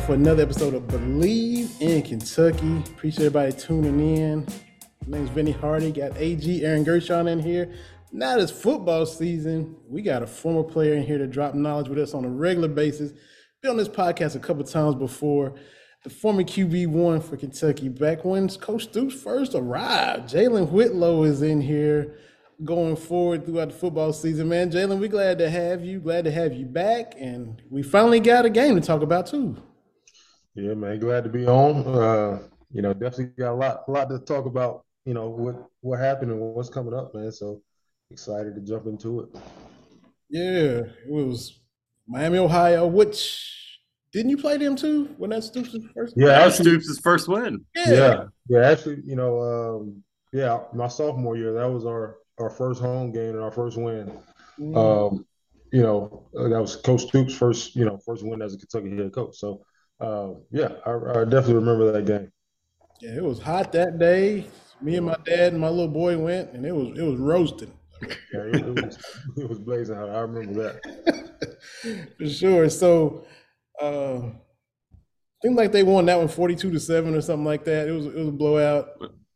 For another episode of Believe in Kentucky. Appreciate everybody tuning in. My name's Vinny Hardy. Got AG Aaron Gershon in here. Now it's football season. We got a former player in here to drop knowledge with us on a regular basis. Been on this podcast a couple times before. The former QB one for Kentucky back when Coach Stoops first arrived. Jalen Whitlow is in here going forward throughout the football season, man. Jalen, we're glad to have you. Glad to have you back, and we finally got a game to talk about too. Yeah, man. Glad to be on. Uh, you know, definitely got a lot, a lot to talk about. You know what what happened and what's coming up, man. So excited to jump into it. Yeah, it was Miami, Ohio. Which didn't you play them too when that Stoops' first? Yeah, That was actually, Stoops' first win. Yeah. yeah, yeah. Actually, you know, um, yeah, my sophomore year, that was our our first home game and our first win. Mm. Um, you know, uh, that was Coach Stoops' first, you know, first win as a Kentucky head coach. So, uh, yeah, I, I definitely remember that game. yeah, it was hot that day. Me and my dad and my little boy went, and it was it was roasting Yeah, it, it was it was blazing hot. I remember that. for sure. So, uh, seemed like they won that one 42 to seven or something like that. It was it was a blowout.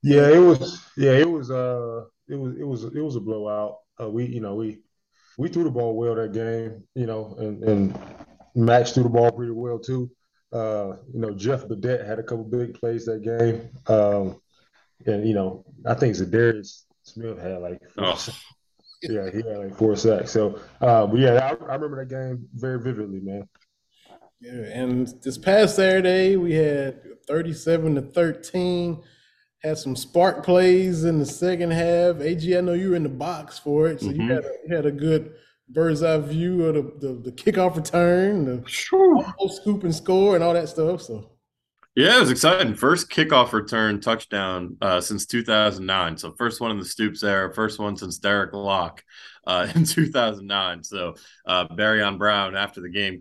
Yeah, it was. Yeah, it was. Uh, it was. It was. It was a blowout. Uh, we, you know, we we threw the ball well that game. You know, and and Max threw the ball pretty well too. Uh, you know, Jeff Badet had a couple big plays that game. Um, and you know, I think Zadarius Smith had like four Oh. sacks. yeah, he had like four sacks. So, uh, but yeah, I, I remember that game very vividly, man. Yeah, and this past Saturday we had 37 to 13. Had some spark plays in the second half. AG, I know you were in the box for it, so you Mhm. had a, you had a good bird's eye view of the, the, the kickoff return, the whole scoop and score, and all that stuff. So Yeah, it was exciting. First kickoff return touchdown uh, since 2009. So first one in the Stoops era, first one since Derrick Locke uh, in 2009. So uh, Barion Brown after the game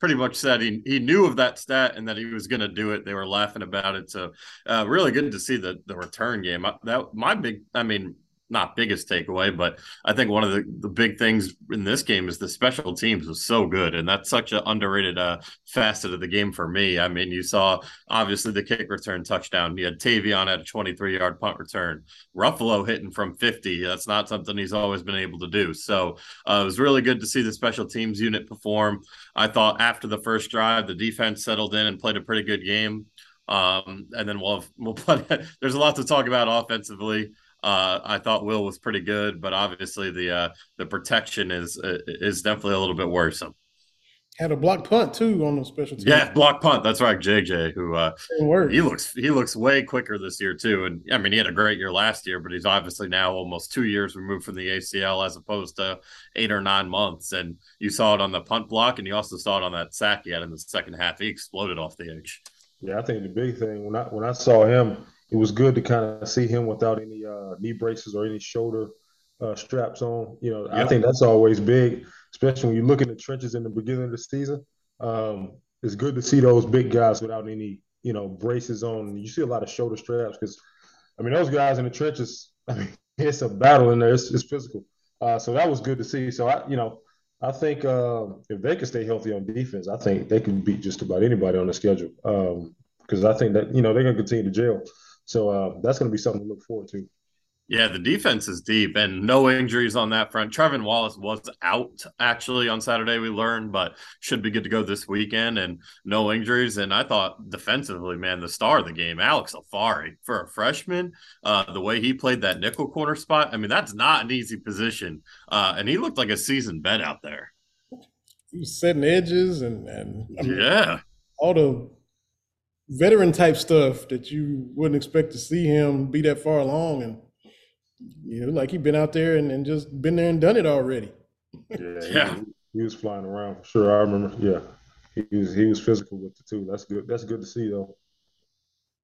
pretty much said he, he knew of that stat and that he was going to do it. They were laughing about it. So uh, really good to see the the return game. I- That my big, I mean. Not biggest takeaway, but I think one of the, the big things in this game is the special teams was so good, and that's such an underrated uh, facet of the game for me. I mean, you saw obviously the kick return touchdown. You had Tayvion at a 23 yard punt return. Ruffolo hitting from 50. That's not something he's always been able to do. So uh, it was really good to see the special teams unit perform. I thought after the first drive, the defense settled in and played a pretty good game. Um, and then we'll have, we'll play. There's a lot to talk about offensively. Uh, I thought Will was pretty good, but obviously the uh, the protection is uh, is definitely a little bit worrisome. had a block punt too on the special team. Yeah, block punt. That's right, JJ, who uh, he looks he looks way quicker this year too. And I mean, he had a great year last year, but he's obviously now almost two years removed from the ACL as opposed to eight or nine months. And you saw it on the punt block, and you also saw it on that sack he had in the second half. He exploded off the edge. Yeah, I think the big thing when I when I saw him, it was good to kind of see him without any uh, knee braces or any shoulder uh, straps on. You know, I think that's always big, especially when you look in the trenches in the beginning of the season. Um, it's good to see those big guys without any you know braces on. You see a lot of shoulder straps because, I mean, those guys in the trenches. I mean, it's a battle in there. It's, it's physical. Uh, so that was good to see. So I, you know, I think um, if they can stay healthy on defense, I think they can beat just about anybody on the schedule. Because I think that you know they're going to continue to jail, so uh, that's going to be something to look forward to. Yeah, the defense is deep and no injuries on that front. Trevin Wallace was out actually on Saturday, we learned, but should be good to go this weekend and no injuries. And I thought defensively, man, the star of the game, Alex Afari, for a freshman, uh, the way he played that nickel corner spot, I mean, that's not an easy position. Uh, and he looked like a seasoned vet out there. He was setting edges and and I mean, Yeah. all the veteran type stuff that you wouldn't expect to see him be that far along and you know like he'd been out there and, and just been there and done it already Yeah, Yeah. He, he was flying around for sure. I remember. Yeah, he was he was physical with the two. That's good. That's good to see though.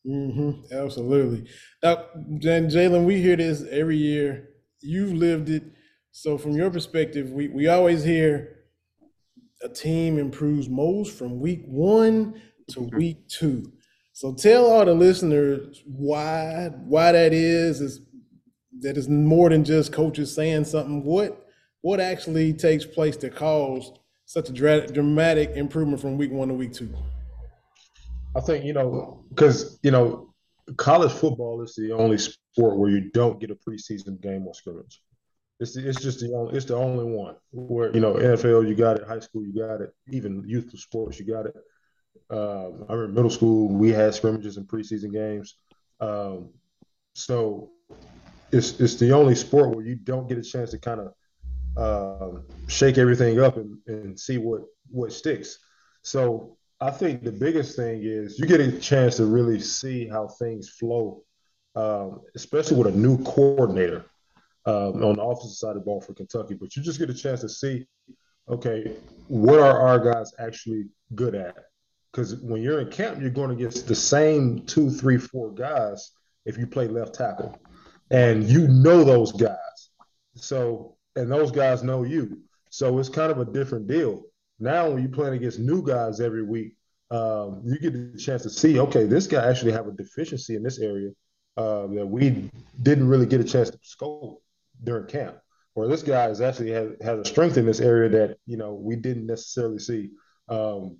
Mm-hmm. Absolutely. Now, Jalen, we hear this every year. You've lived it. So, from your perspective, we, we always hear a team improves most from week one to mm-hmm. week two. So, tell all the listeners why why that is. Is that is more than just coaches saying something. What what actually takes place to cause such a dra- dramatic improvement from week one to week two? I think you know because you know college football is the only sport where you don't get a preseason game or scrimmage. It's it's just the only it's the only one where you know NFL you got it, high school you got it, even youth sports you got it. Um, I remember middle school we had scrimmages and preseason games. Um, so it's it's the only sport where you don't get a chance to kind of um, shake everything up and, and see what what sticks. So I think the biggest thing is you get a chance to really see how things flow, um, especially with a new coordinator um, on the offensive side of the ball for Kentucky. But you just get a chance to see, okay, what are our guys actually good at? Because when you're in camp, you're going to get the same two, three, four guys if you play left tackle, and you know those guys. So, and those guys know you. So it's kind of a different deal. Now, when you're playing against new guys every week, um, you get the chance to see, okay, this guy actually have a deficiency in this area uh, that we didn't really get a chance to scope during camp. Or this guy is actually has, has a strength in this area that you know we didn't necessarily see. Um,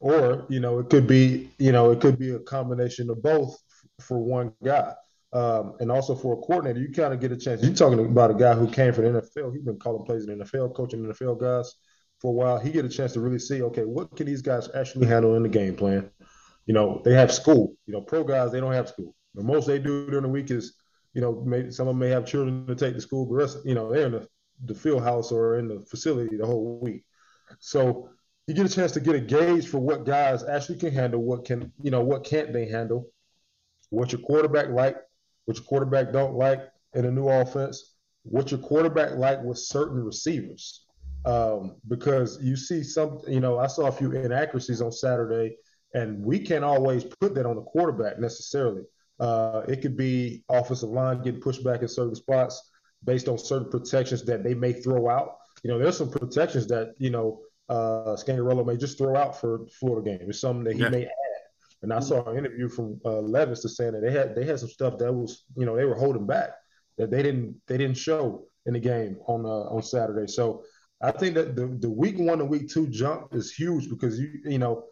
or you know, it could be you know it could be a combination of both for one guy. Um, and also for a coordinator, you kind of get a chance. You're talking about a guy who came from the NFL. He's been calling plays in the NFL, coaching NFL guys for a while, he get a chance to really see, okay, what can these guys actually handle in the game plan? You know, they have school. You know, pro guys they don't have school. The most they do during the week is, you know, maybe some of them may have children to take to school. but rest, you know, they're in the, the field house or in the facility the whole week. So you get a chance to get a gauge for what guys actually can handle, what can, you know, what can't they handle, what your quarterback like, what your quarterback don't like in a new offense, what your quarterback like with certain receivers um, because you see some, you know, I saw a few inaccuracies on Saturday, and we can't always put that on the quarterback necessarily. Uh, it could be offensive line getting pushed back in certain spots based on certain protections that they may throw out. You know, there's some protections that you know uh, Scangarello may just throw out for Florida game. It's something that he yeah. may add. And I saw an interview from uh, Levis to saying that they had they had some stuff that was you know they were holding back that they didn't they didn't show in the game on uh, on Saturday. So I think that the, the week one and week two jump is huge because you you know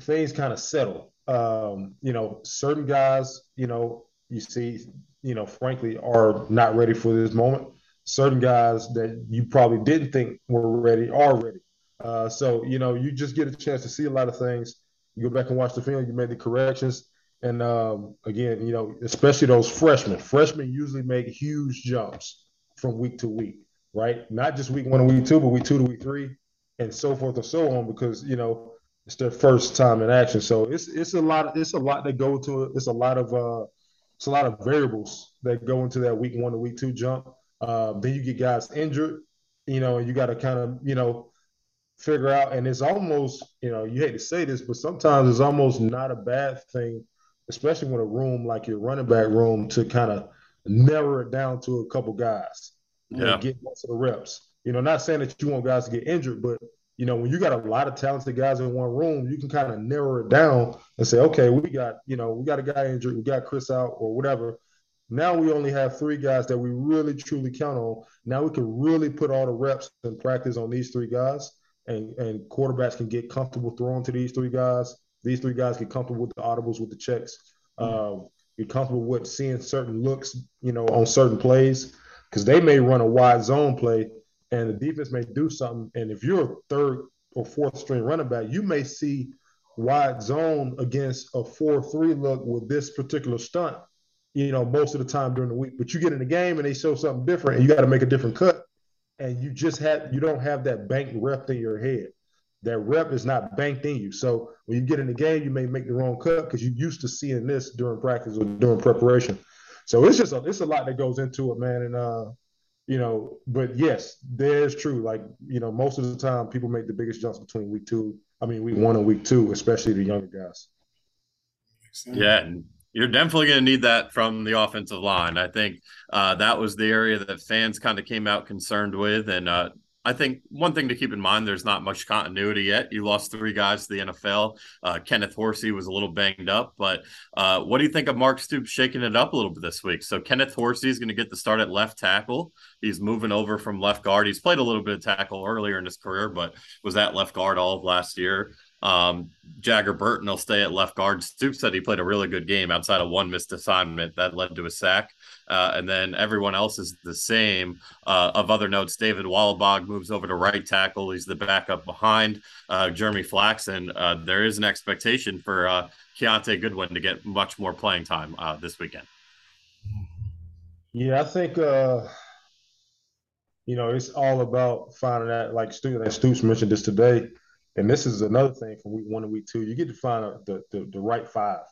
things kind of settle. Um, you know, certain guys, you know, you see, you know, frankly, are not ready for this moment. Certain guys that you probably didn't think were ready are ready. Uh, so you know, you just get a chance to see a lot of things. You go back and watch the film. You make the corrections, and um, again, you know, especially those freshmen. Freshmen usually make huge jumps from week to week right? Not just week one and week two, but week two to week three, and so forth and so on, because you know it's their first time in action. So it's it's a lot. It's a lot that go to it. It's a lot of uh, it's a lot of variables that go into that week one to week two jump. Um, then you get guys injured, you know, and you got to kind of you know figure out. And it's almost you know you hate to say this, but sometimes it's almost not a bad thing, especially when a room like your running back room to kind of narrow it down to a couple guys yeah. get most of the reps. You know, not saying that you want guys to get injured, but you know, when you got a lot of talented guys in one room, you can kind of narrow it down and say, okay, we got, you know, we got a guy injured, we got Chris out or whatever. Now we only have three guys that we really truly count on. Now we can really put all the reps and practice on these three guys, and and quarterbacks can get comfortable throwing to these three guys. These three guys get comfortable with the audibles, with the checks. Mm-hmm. Uh, get comfortable with seeing certain looks, you know, on certain plays because they may run a wide zone play and the defense may do something. And if you're a third or fourth string running back, you may see wide zone against a 4 3 look with this particular stunt, you know, most of the time during the week. But you get in the game and they show something different and you got to make a different cut. And you just have, you don't have that bank rep in your head. That rep is not banked in you. So when you get in the game, you may make the wrong cut because you're used to seeing this during practice or during preparation. So it's just a, it's a lot that goes into it, man. And uh, you know, but yes, there's true. Like you know, most of the time, people make the biggest jumps between week two I mean, week one and week two, especially the younger guys. Yeah, you're definitely going to need that from the offensive line. I think uh, that was the area that fans kind of came out concerned with, and uh, I think one thing to keep in mind: there's not much continuity yet. You lost three guys to the NFL. Uh, Kenneth Horsey was a little banged up, but uh, what do you think of Mark Stoops shaking it up a little bit this week? So Kenneth Horsey is going to get the start at left tackle. He's moving over from left guard. He's played a little bit of tackle earlier in his career, but was that left guard all of last year. Um, Jagger Burton will stay at left guard. Stoops said he played a really good game outside of one missed assignment that led to a sack. Uh, and then everyone else is the same. Uh, of other notes, David Wohlabaugh moves over to right tackle. He's the backup behind uh, Jeremy Flaxen. Uh, there is an expectation for uh, Kiyaunta Goodwin to get much more playing time uh, this weekend. Yeah, I think uh, you know it's all about finding that. Like Stoops, Stoops mentioned this today and this is another thing from week one to week two. You get to find the, the, the right five.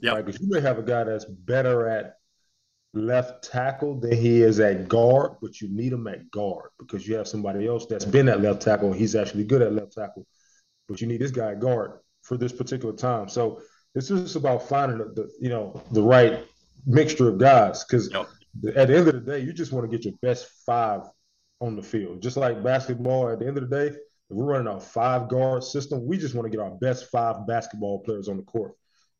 Yeah. Right? Because you may have a guy that's better at left tackle than he is at guard, but you need him at guard because you have somebody else that's been at left tackle and he's actually good at left tackle. But you need this guy at guard for this particular time. So it's just about finding the, the you know the right mixture of guys because yep. at the end of the day, you just want to get your best five on the field. Just like basketball, at the end of the day, if we're running a five guard system, we just want to get our best five basketball players on the court.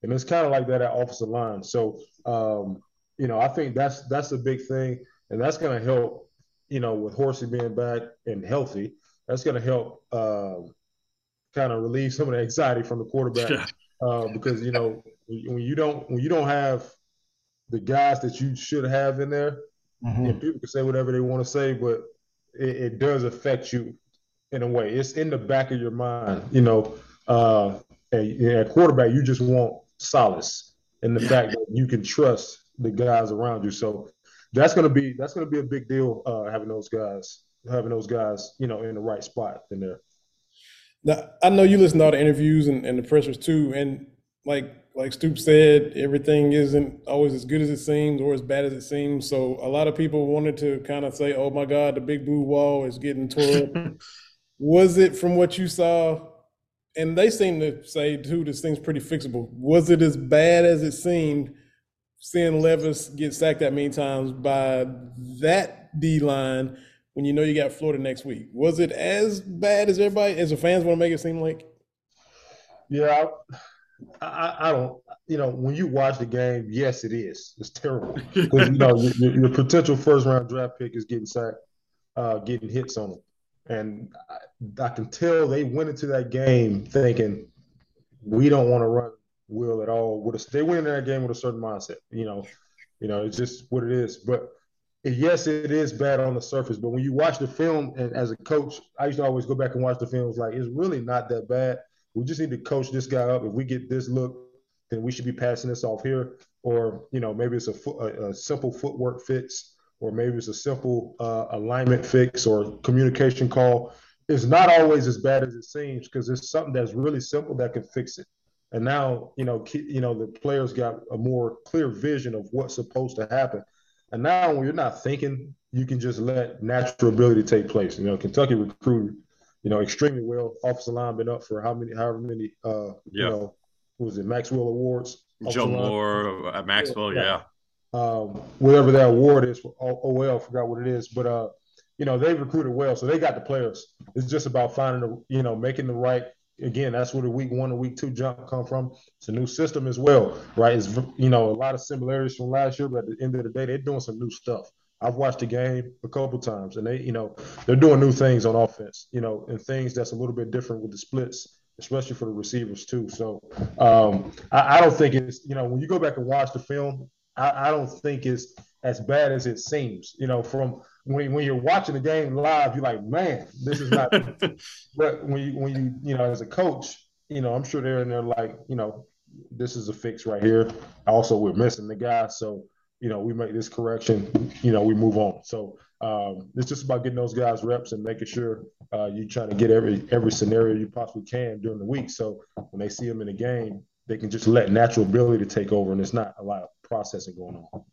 And it's kind of like that at offensive line. So, um, you know, I think that's that's a big thing, and that's going to help. You know, with Horsey being back and healthy, that's going to help um, kind of relieve some of the anxiety from the quarterback. Yeah. Uh, because you know, when you don't when you don't have the guys that you should have in there, mm-hmm. and people can say whatever they want to say, but it, it does affect you in a way. It's in the back of your mind, you know. Uh, at quarterback, you just want solace in the yeah. fact that you can trust the guys around you. So that's gonna be that's gonna be a big deal uh, having those guys having those guys, you know, in the right spot in there. Now I know you listen to all the interviews and, and the pressures too, and like like Stoop said, everything isn't always as good as it seems or as bad as it seems. So a lot of people wanted to kind of say, "Oh my God, the big blue wall is getting torn." Was it from what you saw? And they seem to say too, this thing's pretty fixable. Was it as bad as it seemed? Seeing Levis get sacked that many times by that D line when you know you got Florida next week. Was it as bad as everybody, as the fans want to make it seem like? Yeah, I, I, don't. You know, when you watch the game, yes, it is. It's terrible because you know your, your, potential first round draft pick is getting sacked, uh, getting hits on them. And I, I can tell they went into that game thinking we don't want to run Will at all. With a, they went in that game with a certain mindset. You know, you know, it's just what it is. But yes, it is bad on the surface. But when you watch the film, and as a coach, I used to always go back and watch the film. films. Like it's really not that bad. We just need to coach this guy up. If we get this look, then we should be passing this off here. Or you know, maybe it's a, a, a simple footwork fix or maybe it's a simple uh, alignment fix or communication call. It's not always as bad as it seems because it's something that's really simple that can fix it. And now, you know, you know, the players got a more clear vision of what's supposed to happen. And now, when you're not thinking, you can just let natural ability take place. You know, Kentucky recruited, you know, extremely well. Offensive line been up for how many, however many, uh, you know, was it Maxwell Awards? Joe Moore at Maxwell, yeah. yeah um, whatever that award is for OL, forgot what it is, but uh, you know they recruited well, so they got the players. It's just about finding the, you know, making the right. Again, that's where the week one and week two jump come from. It's a new system as well, right? It's you know a lot of similarities from last year, but at the end of the day, they're doing some new stuff. I've watched the game a couple times, and they, you know, they're doing new things on offense, you know, and things that's a little bit different with the splits, especially for the receivers too. So um, I, I, don't think it's, you know, when you go back and watch the film, I, I don't think it's as bad as it seems. You know, from when when you're watching the game live, you're like, man, this is not. but when you when you you know as a coach, you know, I'm sure they're in there like, you know, this is a fix right here. Also, we're missing the guy, so you know, we make this correction. You know, we move on. So um, it's just about getting those guys reps and making sure uh, you're trying to get every every scenario you possibly can during the week. So when they see them in the game, they can just let natural ability to take over, and it's not a lot of processing going on.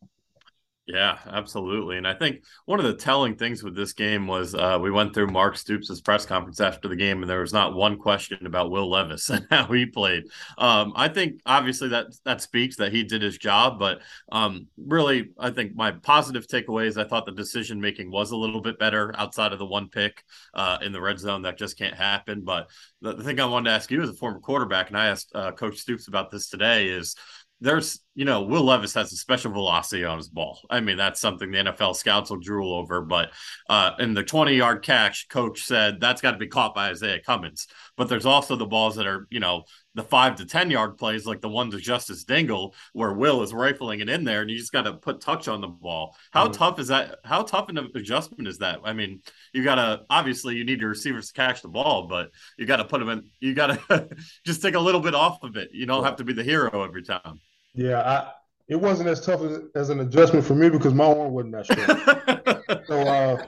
Yeah, absolutely. And I think one of the telling things with this game was uh, we went through Mark Stoops' press conference after the game, and there was not one question about Will Levis and how he played. Um, I think obviously that that speaks that he did his job, but um, really, I think my positive takeaways, I thought the decision making was a little bit better outside of the one pick uh, in the red zone that just can't happen. But the, the, thing I wanted to ask you as a former quarterback, and I asked uh, Coach Stoops about this today, is there's you know Will Levis has a special velocity on his ball. I mean that's something the NFL scouts will drool over. But uh, in the 20 yard catch, coach said that's got to be caught by Izayah Cummings. But there's also the balls that are you know the five to 10 yard plays like the one to Justice Dingle where Will is rifling it in there and you just got to put touch on the ball. How mm-hmm. tough is that? How tough an adjustment is that? I mean, you got to obviously you need your receivers to catch the ball, but you got to put them in. You got to just take a little bit off of it. You don't have to be the hero every time. Yeah, I, it wasn't as tough as, as, an adjustment for me because my arm wasn't that strong. so uh,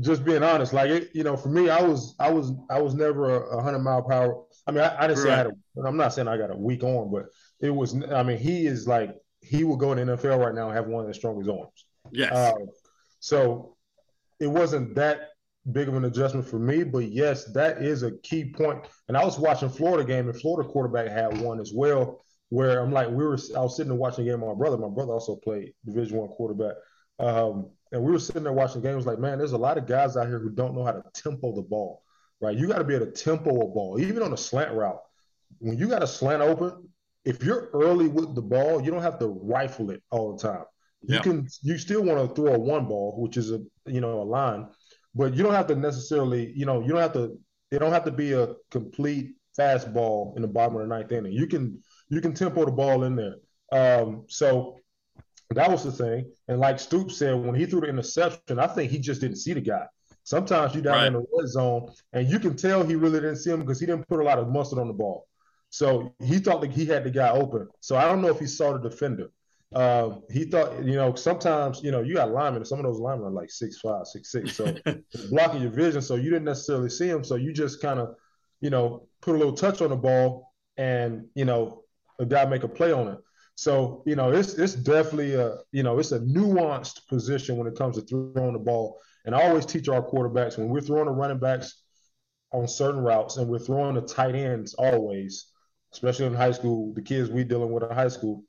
just being honest, like it, you know, for me, I was I was I was never a hundred mile power. I mean, I, I didn't right. say I had a. I'm not saying I got a weak arm, but it was. I mean, he is like he will go in the NFL right now and have one of the strongest arms. Yes. Uh, so it wasn't that big of an adjustment for me, but yes, that is a key point. And I was watching Florida game, and Florida quarterback had one as well where I'm like, we were, I was sitting and watching a game with my brother. My brother also played Division One quarterback, um, and we were sitting there watching the game. It was like, man, there's a lot of guys out here who don't know how to tempo the ball, right? You got to be able to tempo a ball, even on a slant route. When you got a slant open, if you're early with the ball, you don't have to rifle it all the time. You yeah. can, you still want to throw a one ball, which is a, you know, a line, but you don't have to necessarily, you know, you don't have to. It don't have to be a complete fastball in the bottom of the ninth inning. You can you can tempo the ball in there. Um, so that was the thing. And like Stoops said, when he threw the interception, I think he just didn't see the guy. Sometimes you down right. in the red zone, and you can tell he really didn't see him because he didn't put a lot of mustard on the ball. So he thought that he had the guy open. So I don't know if he saw the defender. Um, he thought, you know, sometimes, you know, you got linemen, some of those linemen are like six five, six six. So blocking your vision. So you didn't necessarily see him. So you just kind of, you know, put a little touch on the ball and, you know, a guy make a play on it. So you know, it's it's definitely a you know it's a nuanced position when it comes to throwing the ball. And I always teach our quarterbacks when we're throwing the running backs on certain routes and we're throwing the tight ends always, especially in high school, the kids we dealing with in high school,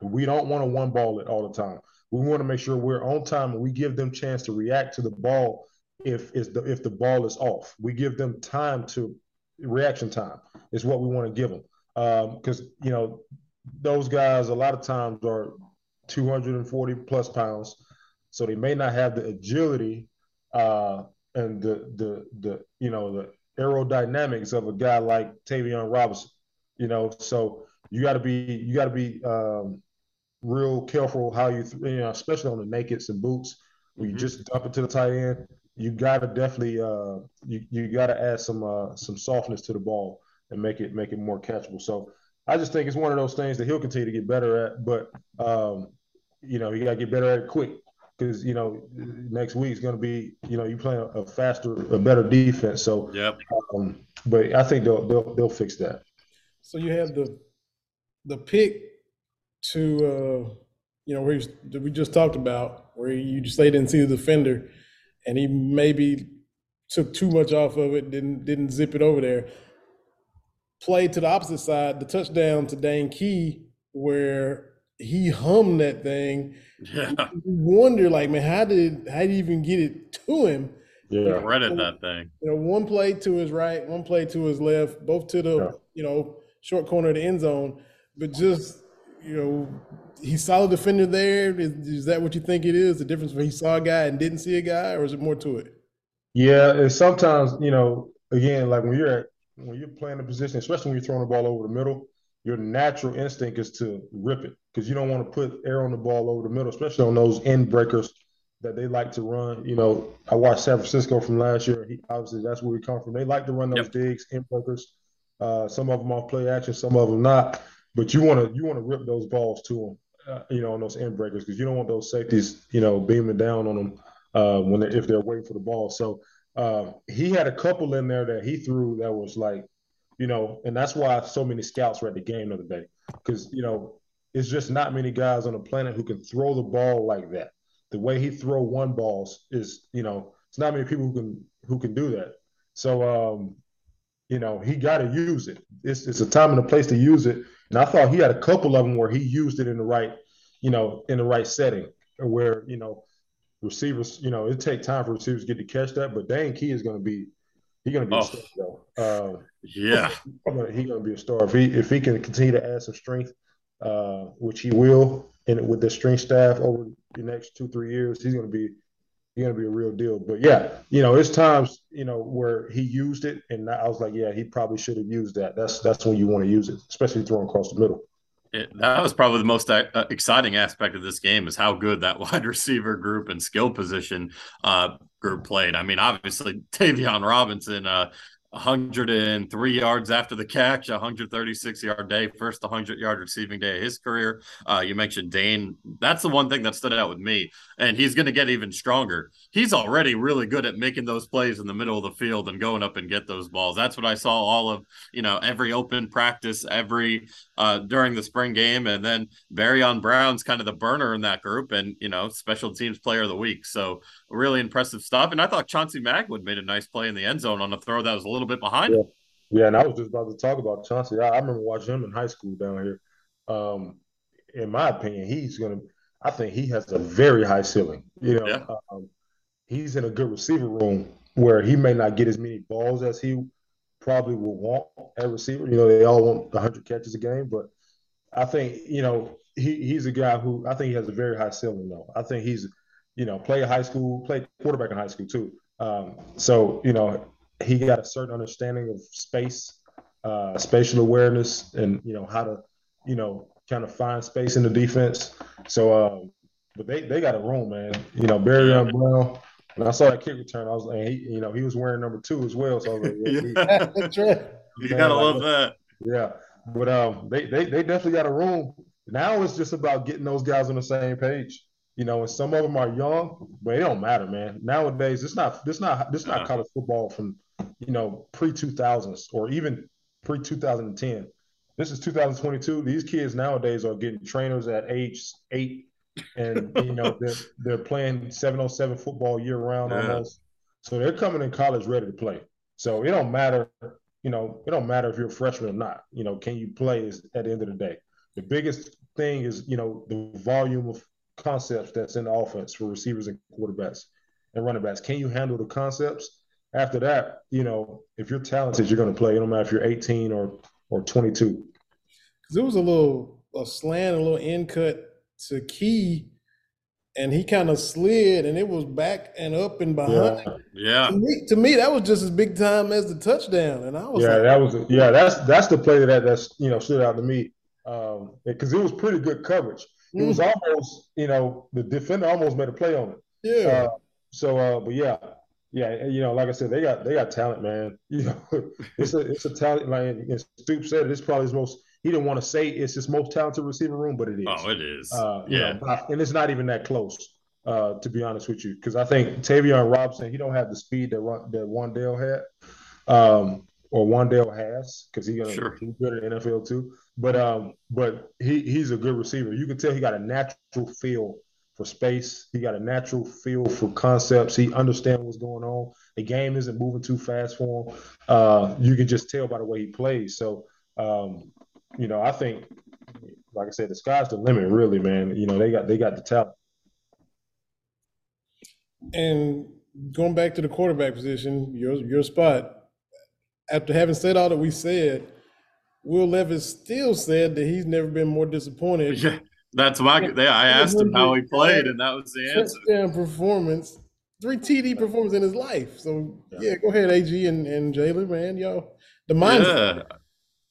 we don't want to one ball it all the time. We want to make sure we're on time and we give them chance to react to the ball if is the if the ball is off. We give them time to reaction time is what we want to give them because um, you know those guys a lot of times are 240 plus pounds, so they may not have the agility uh, and the the the you know the aerodynamics of a guy like Tayvion Robinson. You know, so you got to be you got to be um, real careful how you you know especially on the nakeds and boots when mm-hmm. you just dump it to the tight end. You got to definitely uh, you you got to add some uh, some softness to the ball and make it make it more catchable. So I just think it's one of those things that he'll continue to get better at, but um, you know, he got to get better at it quick because you know next week is going to be you know you playing a, a, faster, a better defense. So yep. Um, but I think they'll they'll they'll fix that. So you have the the pick to uh, you know where we just talked about where you just they didn't see the defender, and he maybe took too much off of it, didn't didn't zip it over there play to the opposite side, the touchdown to Dane Key, where he hummed that thing. Yeah. You wonder, like, man, how did how did he even get it to him? Yeah, redded that thing. You know, one play to his right, one play to his left, both to the yeah. you know short corner of the end zone. But just you know, he solid defender there. Is, is that what you think it is? The difference when he saw a guy and didn't see a guy, or is it more to it? Yeah, and sometimes you know, again, like when you're at when you're playing a position, especially when you're throwing the ball over the middle, your natural instinct is to rip it because you don't want to put air on the ball over the middle, especially on those end breakers that they like to run. You know, I watched San Francisco from last year. He, obviously, that's where we come from. They like to run those yep. digs, end breakers. Uh, some of them off play action, some of them not. But you want to you want to rip those balls to them, uh, you know, on those end breakers because you don't want those safeties, you know, beaming down on them uh, when they, if they're waiting for the ball. So uh, he had a couple in there that he threw that was like, you know, and that's why so many scouts were at the game the other day because you know it's just not many guys on the planet who can throw the ball like that. The way he throw one balls is, you know, it's not many people who can who can do that. So, um, you know, he got to use it. It's, it's a time and a place to use it. And I thought he had a couple of them where he used it in the right, you know, in the right setting, where you know, receivers, you know, it take time for receivers to get to catch that. But Dane Key is going to be, he's going to be oh. a star though. Uh, yeah, he's going to be a star if he if he can continue to add some strength, uh, which he will, and with the strength staff over the next two three years, he's going to be he's going to be a real deal. But yeah, you know, it's times you know where he used it, and I was like, yeah, he probably should have used that. That's that's when you want to use it, especially throwing across the middle. It, that was probably the most uh, exciting aspect of this game is how good that wide receiver group and skill position uh, group played. I mean, obviously Tayvion Robinson uh, 103 yards after the catch, 136 yard day, first 100 yard receiving day of his career. Uh, you mentioned Dane. That's the one thing that stood out with me, and he's going to get even stronger. He's already really good at making those plays in the middle of the field and going up and get those balls. That's what I saw all of you know every open practice, every uh, during the spring game, and then Barion Brown's kind of the burner in that group, and you know special teams player of the week. So really impressive stuff. And I thought Chauncey Magwood made a nice play in the end zone on a throw that was a little bit behind yeah. him. Yeah, and I was just about to talk about Chauncey. I, I remember watching him in high school down here. Um, in my opinion, he's gonna. I think he has a very high ceiling. You know, yeah. um, he's in a good receiver room where he may not get as many balls as he probably will want at receiver. You know, they all want 100 catches a game, but I think you know he, he's a guy who I think he has a very high ceiling. Though I think he's you know, played high school, played quarterback in high school too. Um, so, you know, he got a certain understanding of space, uh, spatial awareness, and you know how to, you know, kind of find space in the defense. So, um, but they they got a room, man. You know, Barry yeah. Brown. When I saw that kick return, I was like, he, you know, he was wearing number two as well. So I was like, yeah, yeah. that's right. You gotta like, love that. Yeah, but um, they they they definitely got a room. Now it's just about getting those guys on the same page. You know, and some of them are young, but it don't matter, man. Nowadays, it's not this not this not college football from you know pre two thousands or even pre two thousand and ten. This is 2022. These kids nowadays are getting trainers at age eight, and you know they're they're playing 707 football year round yeah. almost. So they're coming in college ready to play. So it don't matter, you know, it don't matter if you're a freshman or not. You know, can you play is at the end of the day. The biggest thing is, you know, the volume of concepts that's in the offense for receivers and quarterbacks and running backs. Can you handle the concepts? After that, you know, if you're talented, you're going to play. It don't matter if you're 18 or or 22. Because it was a little a slant, a little end cut to Key, and he kind of slid, and it was back and up and behind. Yeah. yeah. To, me, to me, that was just as big time as the touchdown, and I was yeah, like, that was yeah, that's that's the play that that's you know stood out to me because um, it was pretty good coverage. It was mm. almost, you know, the defender almost made a play on it. Yeah. Uh, so, uh, but yeah, yeah, you know, like I said, they got they got talent, man. You know, it's a it's a talent. Like Stoop said, it's probably his most. He didn't want to say it's his most talented receiver room, but it is. Oh, it is. Uh, yeah, know, and it's not even that close. Uh, to be honest with you, because I think Tayvion Robinson, he don't have the speed that that Wan'Dale had, um, or Wan'Dale has, because he gonna sure. he's good at NFL too. But um, but he he's a good receiver. You can tell he got a natural feel for space. He got a natural feel for concepts. He understands what's going on. The game isn't moving too fast for him. Uh, you can just tell by the way he plays. So um, you know, I think, like I said, the sky's the limit, really, man. You know, they got they got the talent. And going back to the quarterback position, your your spot. After having said all that we said, Will Levis still said that he's never been more disappointed. Yeah, that's my. Yeah, I asked him how he played, and that was the answer. Touchdown performance, three TD performance in his life. So yeah, go ahead, AG and, and Jalen, man, yo, the mindset. Yeah.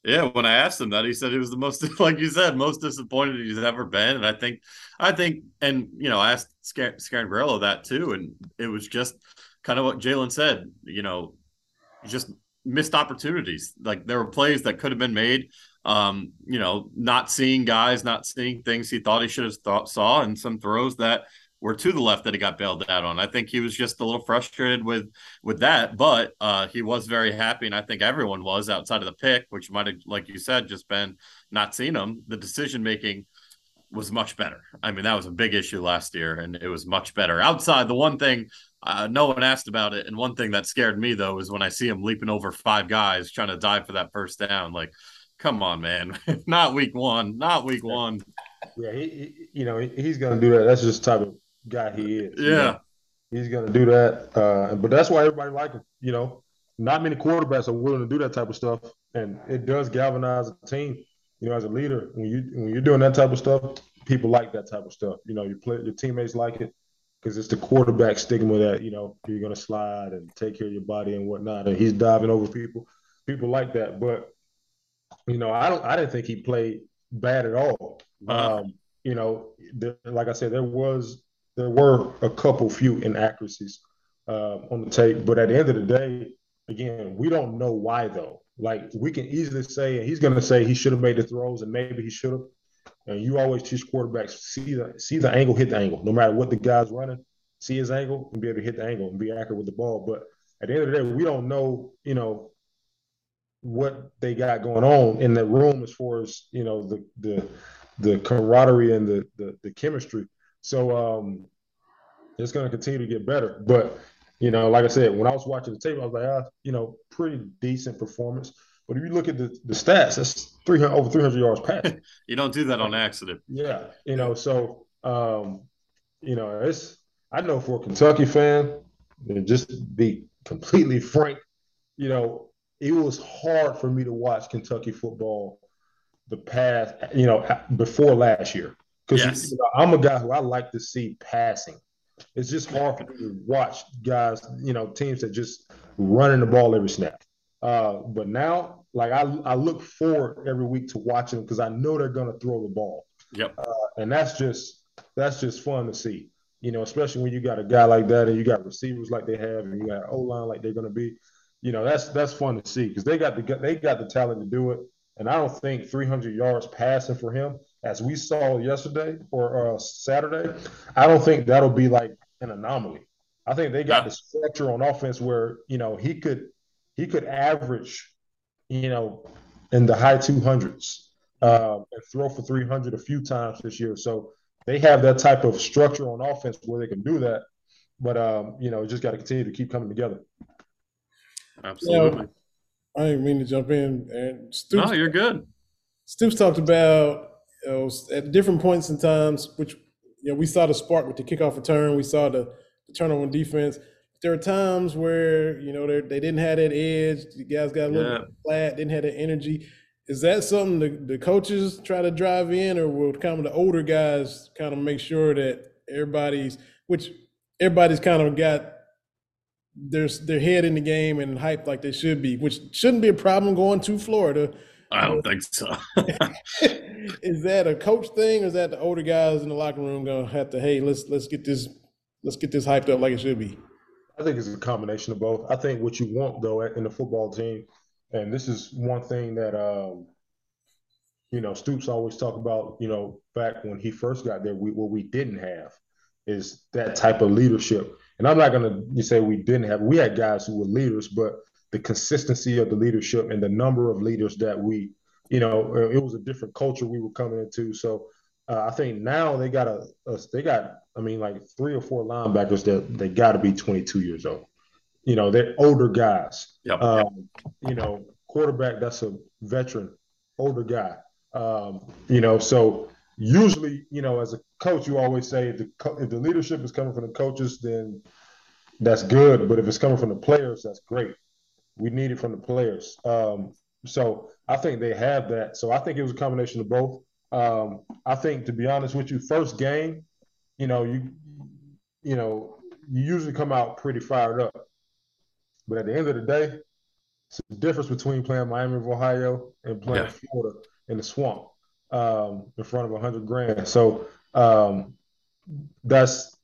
Yeah, when I asked him that, he said he was the most, like you said, most disappointed he's ever been. And I think, I think, and you know, I asked Scangarello that too, and it was just kind of what Jalen said. You know, just missed opportunities. Like there were plays that could have been made. Um, you know, not seeing guys, not seeing things he thought he should have thought saw, and some throws that were to the left that he got bailed out on. I think he was just a little frustrated with with that, but uh, he was very happy, and I think everyone was outside of the pick, which might have, like you said, just been not seeing him. The decision making was much better. I mean, that was a big issue last year, and it was much better. Outside, the one thing uh, no one asked about it, and one thing that scared me though is when I see him leaping over five guys trying to dive for that first down. Like, come on, man, not week one, not week one. Yeah, he, he you know, he, he's gonna do that. That's just type of guy he is. Yeah, know? he's gonna do that. Uh, but that's why everybody like him. You know, not many quarterbacks are willing to do that type of stuff, and it does galvanize a team. You know, as a leader, when you when you're doing that type of stuff, people like that type of stuff. You know, you play your teammates like it because it's the quarterback stigma that you know you're gonna slide and take care of your body and whatnot, and he's diving over people. People like that, but you know, I don't. I didn't think he played bad at all. Uh-huh. Um, you know, there, like I said, there was there were a couple few inaccuracies uh, on the tape, but at the end of the day, again, we don't know why though. Like we can easily say, and he's going to say he should have made the throws, and maybe he should have. And you always teach quarterbacks see the see the angle, hit the angle, no matter what the guy's running. See his angle and be able to hit the angle and be accurate with the ball. But at the end of the day, we don't know, you know, what they got going on in the room as far as you know the the the camaraderie and the the, the chemistry. So um, it's going to continue to get better. But you know, like I said, when I was watching the tape, I was like, ah, you know, pretty decent performance. But if you look at the, the stats, that's 300 over 300 yards passing. you don't do that on accident. Yeah, you know, so um, you know, it's I know for a Kentucky fan, just be completely frank, you know, it was hard for me to watch Kentucky football the past, you know, before last year. Because yes. you know, I'm a guy who I like to see passing. It's just hard for me to watch guys, you know, teams that just running the ball every snap. Uh, but now, like I, I look forward every week to watching because I know they're going to throw the ball. Yep. Uh, and that's just that's just fun to see. You know, especially when you got a guy like that and you got receivers like they have and you got O line like they're going to be. You know, that's that's fun to see because they got the they got the talent to do it. And I don't think 300 yards passing for him, as we saw yesterday or uh, Saturday, I don't think that'll be like an anomaly. I think they got yeah. the structure on offense where you know he could he could average, you know, in the high 200s uh, and throw for 300 a few times this year. So they have that type of structure on offense where they can do that. But, um, you know, just got to continue to keep coming together. Absolutely. Yeah, I didn't mean to jump in. And Stoops, no, you're good. Stoops talked about you know, at different points in times, which you know, we saw the spark with the kickoff return, we saw the, the turnover on defense there are times where you know they didn't have that edge. The guys got a little yeah. flat, didn't have that energy. Is that something the, the coaches try to drive in, or will kind of the older guys kind of make sure that everybody's, which everybody's kind of got their their head in the game and hyped like they should be, which shouldn't be a problem going to Florida. I don't think so. is that a coach thing, or is that the older guys in the locker room gonna have to, hey, let's let's get this let's get this hyped up like it should be? I think it's a combination of both. I think what you want though in the football team, and this is one thing that um, you know Stoops always talk about. You know, back when he first got there, we, what we didn't have is that type of leadership. And I'm not going to say we didn't have. We had guys who were leaders, but the consistency of the leadership and the number of leaders that we, you know, it was a different culture we were coming into. So uh, I think now they got a, a, they got I mean like three or four linebackers that they got to be 22 years old. You know they're older guys. Yep. Um, you know quarterback that's a veteran, older guy. Um, you know so usually you know as a coach you always say if the if the leadership is coming from the coaches then that's good, but if it's coming from the players that's great. We need it from the players. Um, so I think they have that. So I think it was a combination of both. Um, I think, to be honest with you, first game, you know, you you know, you usually come out pretty fired up. But at the end of the day, it's the difference between playing Miami of Ohio and playing yeah. Florida in the swamp um, in front of a hundred grand. So um, that's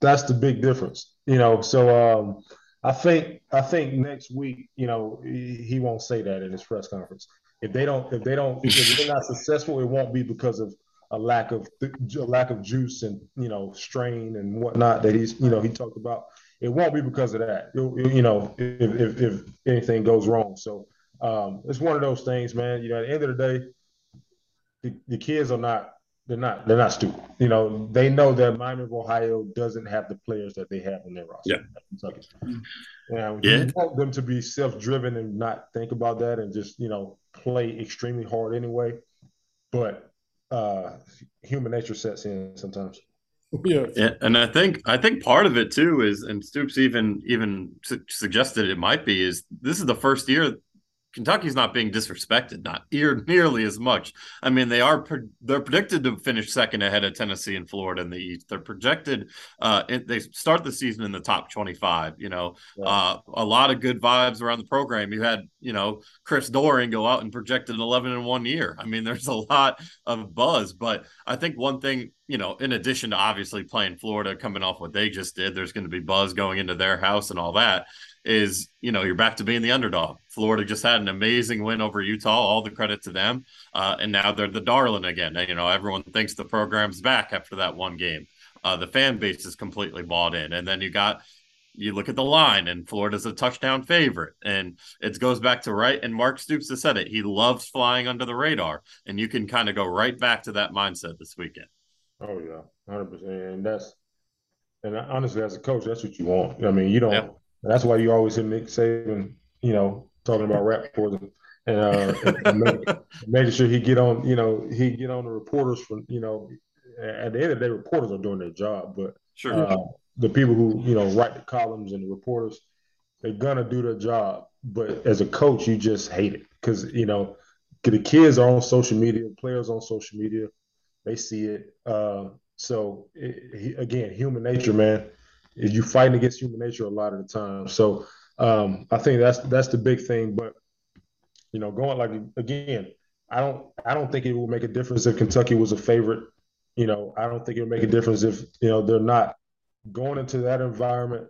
that's the big difference, you know. So um, I think I think next week, you know, he, won't say that in his press conference if they don't if they don't if they're not successful, it won't be because of a lack of a lack of juice and you know strain and whatnot that he's you know he talked about. It won't be because of that. It, you know, if, if, if anything goes wrong, so um, it's one of those things, man. You know, at the end of the day, the, the kids are not they're not they're not stupid. You know, they know that Miami of Ohio doesn't have the players that they have on their roster. Yeah. Kentucky. And Yeah. you want them to be self-driven and not think about that and just, you know, play extremely hard anyway. But uh human nature sets in sometimes. Yeah. Yeah, and I think I think part of it too is, and Stoops even even su- suggested it might be is this is the first year Kentucky's not being disrespected, not ear nearly as much. I mean, they are they're predicted to finish second ahead of Tennessee and Florida in the East. They're projected uh, they start the season in the top twenty five. You know, uh, a lot of good vibes around the program. You had you know Chris Doering go out and projected an eleven in one year. I mean, there's a lot of buzz, but I think one thing you know, in addition to obviously playing Florida, coming off what they just did, there's going to be buzz going into their house and all that. Is you know, you're back to being the underdog. Florida just had an amazing win over Utah. All the credit to them, uh, and now they're the darling again. And, you know, everyone thinks the program's back after that one game. Uh, the fan base is completely bought in, and then you got you look at the line, and Florida's a touchdown favorite, and it goes back to right. And Mark Stoops has said it. He loves flying under the radar, and you can kind of go right back to that mindset this weekend. Oh yeah, hundred percent. And that's and honestly, as a coach, that's what you want. I mean, you don't. Yeah. That's why you always hear Nick Saban, you know, talking about rap for them and, uh, and, and making sure he get on, you know, he get on the reporters from, you know, at the end of the day, reporters are doing their job, but Sure. uh, the people who you know write the columns and the reporters, they're gonna do their job. But as a coach, you just hate it because you know the kids are on social media, players on social media, they see it. Uh, so it, he, again, human nature, man, is you fighting against human nature a lot of the time. So um, I think that's that's the big thing. But you know, going like again, I don't I don't think it will make a difference if Kentucky was a favorite. You know, I don't think it would make a difference if you know they're not going into that environment.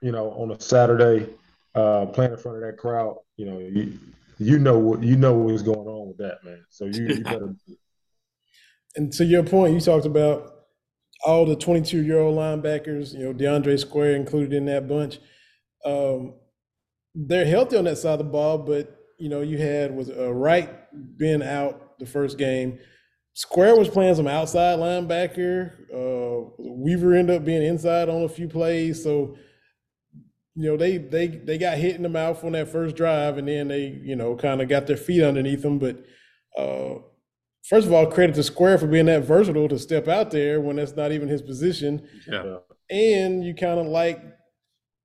You know, on a Saturday, uh, playing in front of that crowd. You know, you you know what you know what's going on with that, man. So you, you better. And to your point, you talked about all the 22 year old linebackers, you know, DeAndre Square included in that bunch. Um, they're healthy on that side of the ball, but you know, you had was uh, Wright being out the first game. Square was playing some outside linebacker. Uh, Weaver ended up being inside on a few plays, so you know they they they got hit in the mouth on that first drive, and then they you know kind of got their feet underneath them. But uh, first of all, credit to Square for being that versatile to step out there when that's not even his position, Yeah. and you kind of like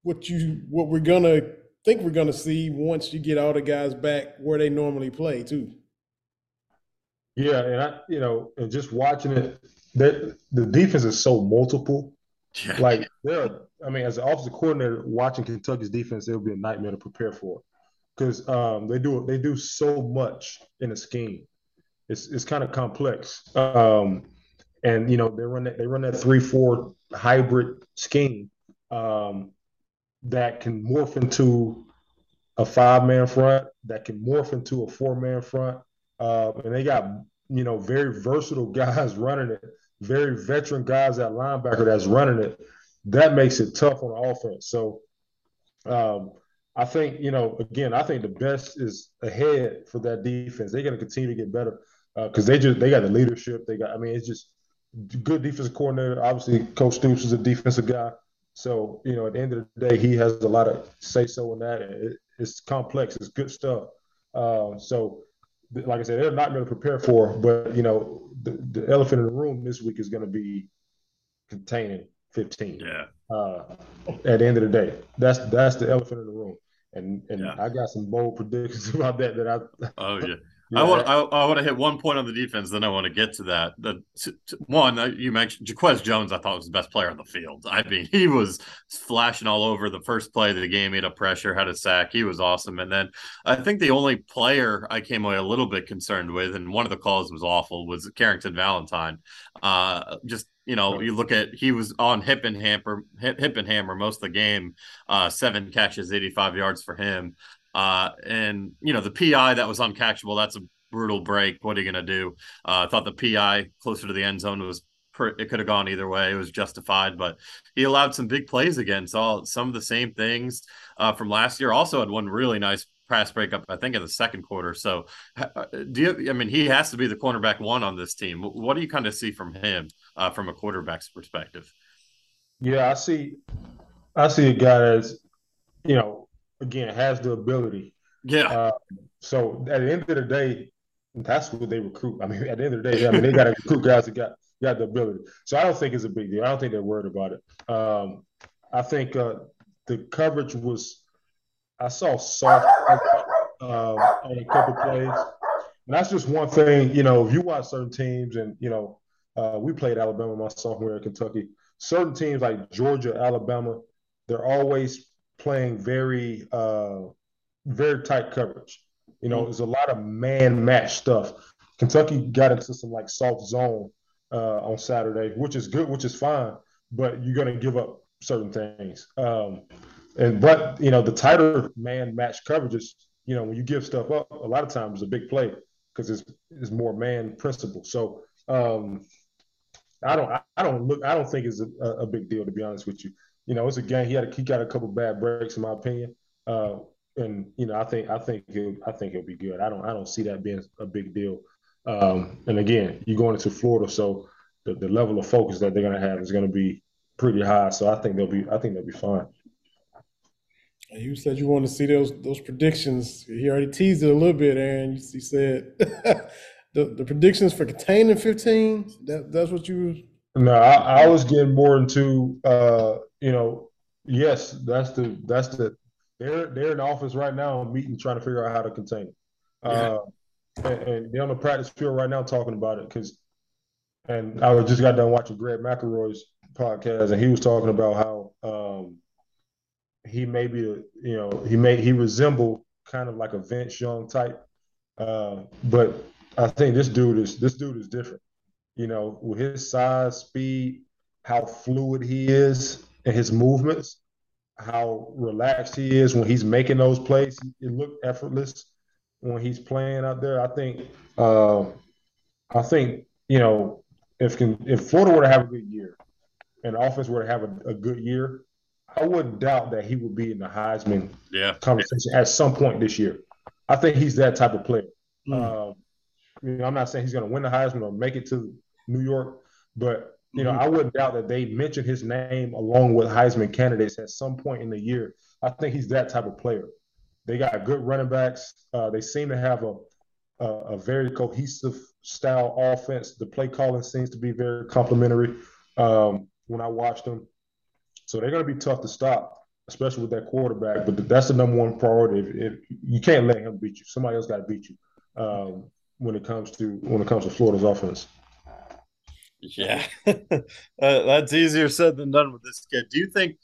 what you what we're gonna think we're gonna see once you get all the guys back where they normally play too. Yeah, and I, you know, and just watching it, that the defense is so multiple. Yeah. Like, they're, I mean, as an offensive coordinator, watching Kentucky's defense, it would be a nightmare to prepare for, because um, they do they do so much in a scheme. It's it's kind of complex, um, and you know they run that they run that three four hybrid scheme um, that can morph into a five man front, that can morph into a four man front. Uh, and they got you know very versatile guys running it, very veteran guys at linebacker that's running it. That makes it tough on offense. So um, I think you know again, I think the best is ahead for that defense. They're going to continue to get better because they just they got the leadership. They got I mean it's just good defensive coordinator. Obviously, Coach Stoops is a defensive guy. So you know at the end of the day, he has a lot of say so in that. It, it's complex. It's good stuff. Uh, so like I said, they're not going to prepare for, but you know, the, the elephant in the room this week is going to be containing 15. Yeah. Uh, at the end of the day, that's that's the elephant in the room, and and Yeah. I got some bold predictions about that that I. Oh yeah. Yeah, I want I, I want to hit one point on the defense, then I want to get to that. The t- t- one uh, you mentioned, Jacquez Jones, I thought was the best player on the field. I mean, he was flashing all over the first play of the game. He had a pressure, had a sack. He was awesome. And then I think the only player I came away a little bit concerned with, and one of the calls was awful, was Carrington Valentine. Uh, just you know, you look at he was on hip and hamper, hip, hip and hammer most of the game. Uh, seven catches, eighty-five yards for him. Uh, and you know the PI that was uncatchable. That's a brutal break. What are you going to do? Uh, I thought the PI closer to the end zone was it could have gone either way. It was justified, but he allowed some big plays again. Saw some of the same things uh, from last year. Also had one really nice pass breakup, I think, in the second quarter. So, uh, do you? I mean, he has to be the cornerback one on this team. What do you kind of see from him uh, from a quarterback's perspective? Yeah, I see. I see a guy that's, you know, again has the ability. Yeah. Uh, so at the end of the day, that's what they recruit. I mean, at the end of the day, I mean, they got to recruit guys that got got the ability. So I don't think it's a big deal. I don't think they're worried about it. Um, I think uh, the coverage was. I saw soft uh, on a couple plays, and that's just one thing. You know, if you watch certain teams, and you know, uh, we played Alabama my sophomore year in Kentucky. Certain teams like Georgia, Alabama, they're always playing very, uh, very tight coverage. You know, mm-hmm. there's a lot of man match stuff. Kentucky got into some like soft zone uh, on Saturday, which is good, which is fine, but you're going to give up certain things. Um, and but you know, the tighter man match coverages, you know, when you give stuff up, a lot of times it's a big play because it's, it's more man principle. So um, I don't I don't look I don't think it's a, a, big deal to be honest with you. You know, it's a game. He had a, he got a couple bad breaks in my opinion. Uh, and you know, I think I think he'll, I think he'll be good. I don't I don't see that being a big deal. Um, and again, you're going into Florida, so the, the level of focus that they're going to have is going to be pretty high. So I think they'll be I think they'll be fine. You said you want to see those those predictions. He already teased it a little bit, Aaron. He said the, the predictions for containing 15. That that's what you. No, I, I was getting more into uh, you know, yes, that's the that's the they're they're in office right now meeting trying to figure out how to contain it. Yeah. Uh, and, and, they're on the practice field right now talking about it because and I just got done watching Greg McElroy's podcast and he was talking about how um, he may be you know he may he resemble kind of like a Vince Young type, uh, but I think this dude is this dude is different. You know, with his size, speed, how fluid he is in his movements, how relaxed he is when he's making those plays. It looked effortless when he's playing out there. I think, uh, I think you know, if can, if Florida were to have a good year, and the offense were to have a, a good year, I wouldn't doubt that he would be in the Heisman yeah. conversation at some point this year. I think he's that type of player. Mm. Um, you know, I'm not saying he's going to win the Heisman or make it to New York, but you know, mm-hmm. I wouldn't doubt that they mention his name along with Heisman candidates at some point in the year. I think he's that type of player. They got good running backs. Uh, they seem to have a, a, a very cohesive style offense. The play calling seems to be very complimentary um, when I watch them. So they're going to be tough to stop, especially with that quarterback. But that's the number one priority. If, if you can't let him beat you, somebody else got to beat you. Um, when it comes to when it comes to Florida's offense. Yeah, uh, that's easier said than done with this kid. Do you think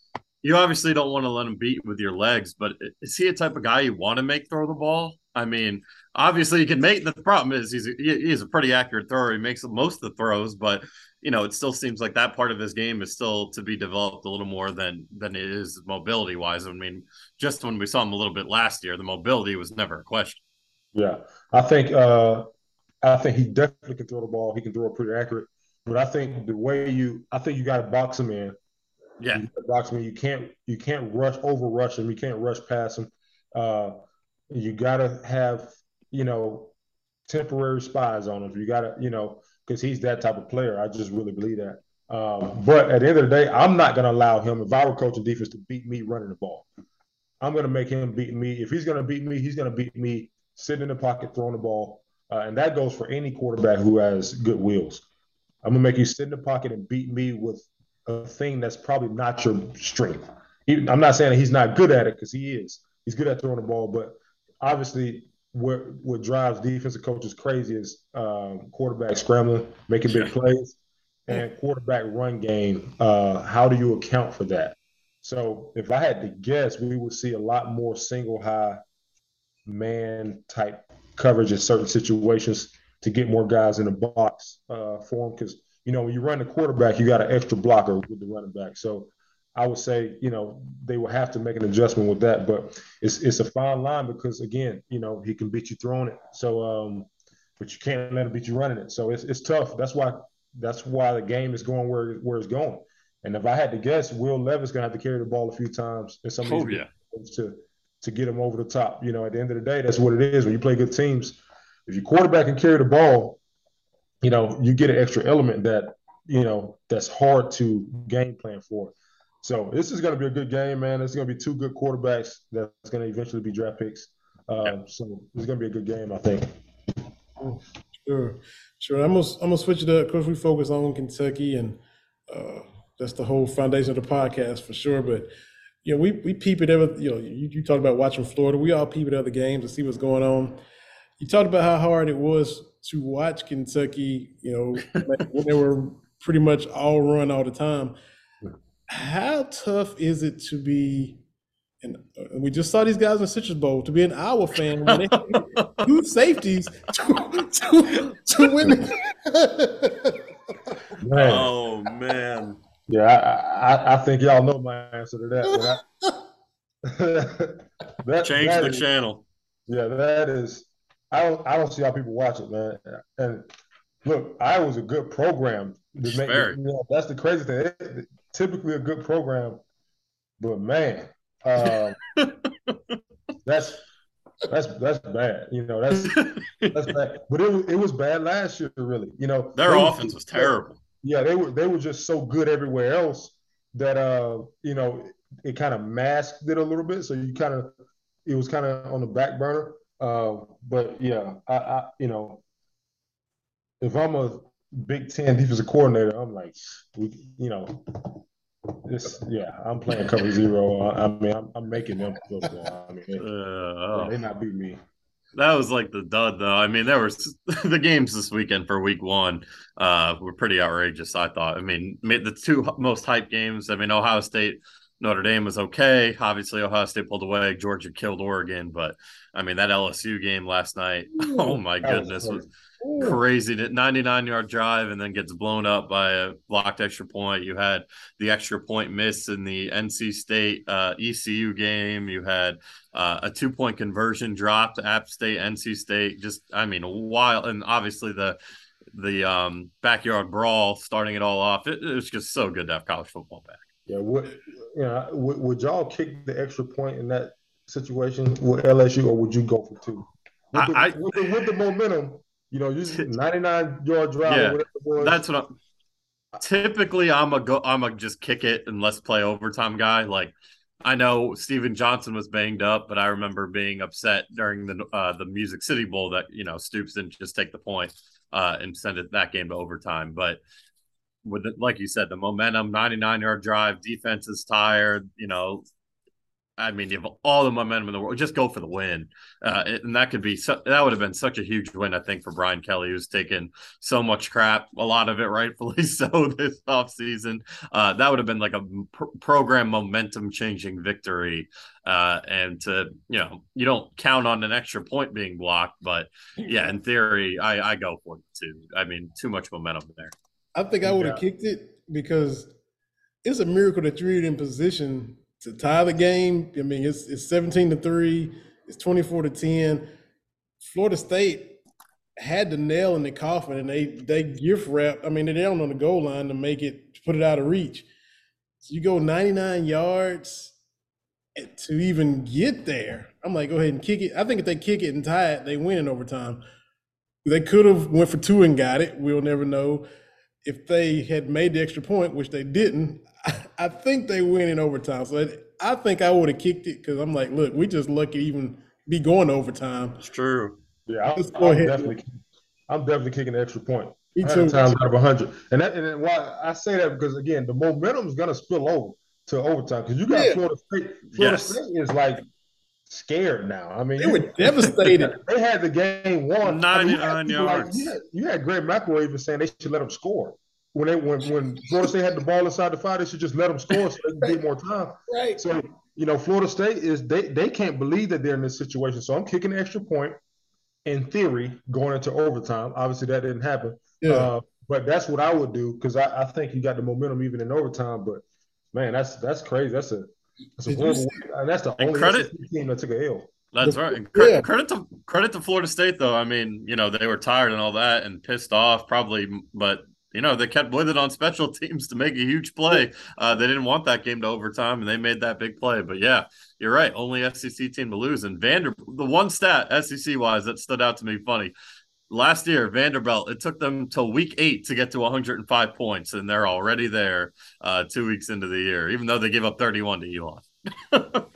you obviously don't want to let him beat with your legs, but is he a type of guy you want to make throw the ball? I mean, obviously he can make. The problem is he's a, he's a pretty accurate thrower. He makes most of the throws, but you know it still seems like that part of his game is still to be developed a little more than than it is mobility wise. I mean, just when we saw him a little bit last year, the mobility was never a question. Yeah, I think uh, I think he definitely can throw the ball. He can throw it pretty accurate. But I think the way you, I think you got to box him in. Yeah, box him in. You can't you can't rush over rush him. You can't rush past him. Uh, you got to have you know temporary spies on him. You got to you know because he's that type of player. I just really believe that. Um, but at the end of the day, I'm not going to allow him, if I were coaching defense, to beat me running the ball. I'm going to make him beat me. If he's going to beat me, he's going to beat me sitting in the pocket, throwing the ball. Uh, and that goes for any quarterback who has good wheels. I'm gonna make you sit in the pocket and beat me with a thing that's probably not your strength. He, I'm not saying that he's not good at it because he is. He's good at throwing the ball, but obviously, what what drives defensive coaches crazy is um, quarterback scrambling, making big plays, and quarterback run game. Uh, how do you account for that? So, if I had to guess, we would see a lot more single high man type coverage in certain situations to get more guys in the box uh, for him. Because you know when you run the quarterback, you got an extra blocker with the running back. So I would say you know they will have to make an adjustment with that. But it's it's a fine line because again, you know he can beat you throwing it. So um, but you can't let him beat you running it. So it's it's tough. That's why that's why the game is going where where it's going. And if I had to guess, Will Levis gonna have to carry the ball a few times in some of these oh, yeah. to to get him over the top. You know, at the end of the day, that's what it is. When you play good teams, if your quarterback can carry the ball, you know, you get an extra element that you know that's hard to game plan for. So this is going to be a good game, man. It's going to be two good quarterbacks that's going to eventually be draft picks. Uh, So it's going to be a good game, I think. Sure, sure. I'm gonna I'm gonna switch it up. Of course, we focus on Kentucky, and uh, that's the whole foundation of the podcast for sure. But you know, we we peep at every. You know, you, you talked about watching Florida. We all peep at other games to see what's going on. You talked about how hard it was to watch Kentucky. You know, when they were pretty much all run all the time. How tough is it to be? And we just saw these guys in Citrus Bowl to be an Iowa fan when they two safeties to, to, to win. Man. Oh man. Yeah, I, I, I think y'all know my answer to that. I, that Change that the is- channel. Yeah, that is. I don't. I don't see how people watch it, man. And look, I was a good program. To make, you know, that's the crazy thing. It- typically a good program, but man, um, that's that's that's bad. You know, that's that's bad. But it was it was bad last year, really. You know, Their They offense was terrible. yeah, they were they were just so good everywhere else that uh, you know, it kind of masked it a little bit. So you kind of it was kind of on the back burner. Uh, but yeah, I, I you know, if I'm a Big Ten defensive coordinator, I'm like, we, you know, this yeah, I'm playing cover zero. I, I mean, I'm, I'm making them football. I mean, they, Uh, oh. they not beat me. That was like the dud, though. I mean, there was the games this weekend for Week One uh, were pretty outrageous. I thought. I mean, the two most hyped games. I mean, Ohio State, Notre Dame was okay. Obviously, Ohio State pulled away. Georgia killed Oregon, but I mean that LSU game last night. Oh my That was goodness, was crazy. crazy. 99 yard drive and then gets blown up by a blocked extra point. You had the extra point miss in the NC State uh, ECU game. You had uh, a two point conversion drop to App State, NC State. Just, I mean, a while. And obviously the the um, backyard brawl starting it all off. It, it was just so good to have college football back. Yeah, would you know, would, would y'all kick the extra point in that situation with LSU, or would you go for two? With the, I- I- with the, with the momentum, you know, you 99 yard drive. Yeah, whatever it was. That's what I'm. Typically, I'm a go. I'm a just kick it and let's play overtime guy. Like I know Stephen Johnson was banged up, but I remember being upset during the uh, the Music City Bowl that you know Stoops didn't just take the point uh, and send it that game to overtime. But with the, like you said, the momentum, 99 yard drive, defense is tired. You know, I mean, you have all the momentum in the world. Just go for the win, uh, and that could be so, that would have been such a huge win, I think, for Brian Kelly, who's taken so much crap, a lot of it rightfully so this offseason. Uh, that would have been like a pr- program momentum changing victory. Uh, and to you know, you don't count on an extra point being blocked, but yeah, in theory, I, I go for it too. I mean, too much momentum there. I think I would have kicked it because it's a miracle that you're in position to tie the game. I mean, it's it's 17 to 3, it's 24 to 10. Florida State had the nail in the coffin and they they gift wrapped. I mean, they're down on the goal line to make it to put it out of reach. So you go 99 yards to even get there. I'm like, go ahead and kick it. I think if they kick it and tie it, they win in overtime. They could have went for two and got it. We'll never know. If they had made the extra point, which they didn't, I think they win in overtime. So it- I think I would have kicked it because I'm like, look, we just lucky even be going to overtime. It's true. yeah. I'm, go I'm ahead. definitely, I'm definitely kicking the extra point. Me Hundred too. times out of hundred, and that, and why I say that because again, the momentum is gonna spill over to overtime because you got Yeah. Florida State. Florida Yes. State is like scared now. I mean, They were devastated. They had the game won. I mean, you 99 had people like- yards. you, had, you had Greg McElroy even saying they should let them score. When they when when Florida State had the ball inside the five, they should just let them score so they can get more time. Right. So you know, Florida State is they they can't believe that they're in this situation. So I'm kicking the extra point. In theory, going into overtime. Obviously, that didn't happen. Yeah. Uh, but that's what I would do because I, I think you got the momentum even in overtime. But man, that's that's crazy. That's a that's a horrible. And that's the And only credit- team that took an L. That's The- right. And cre- yeah. Credit to credit to Florida State though. I mean, you know, they were tired and all that and pissed off probably, but you know, they kept with it on special teams to make a huge play. Uh, they didn't want that game to overtime, and they made that big play. But yeah, you're right. Only SEC team to lose. And Vanderbilt, the one stat SEC wise that stood out to me funny last year, Vanderbilt, it took them till week eight to get to 105 points, and they're already there uh, two weeks into the year, even though they gave up 31 to Elon.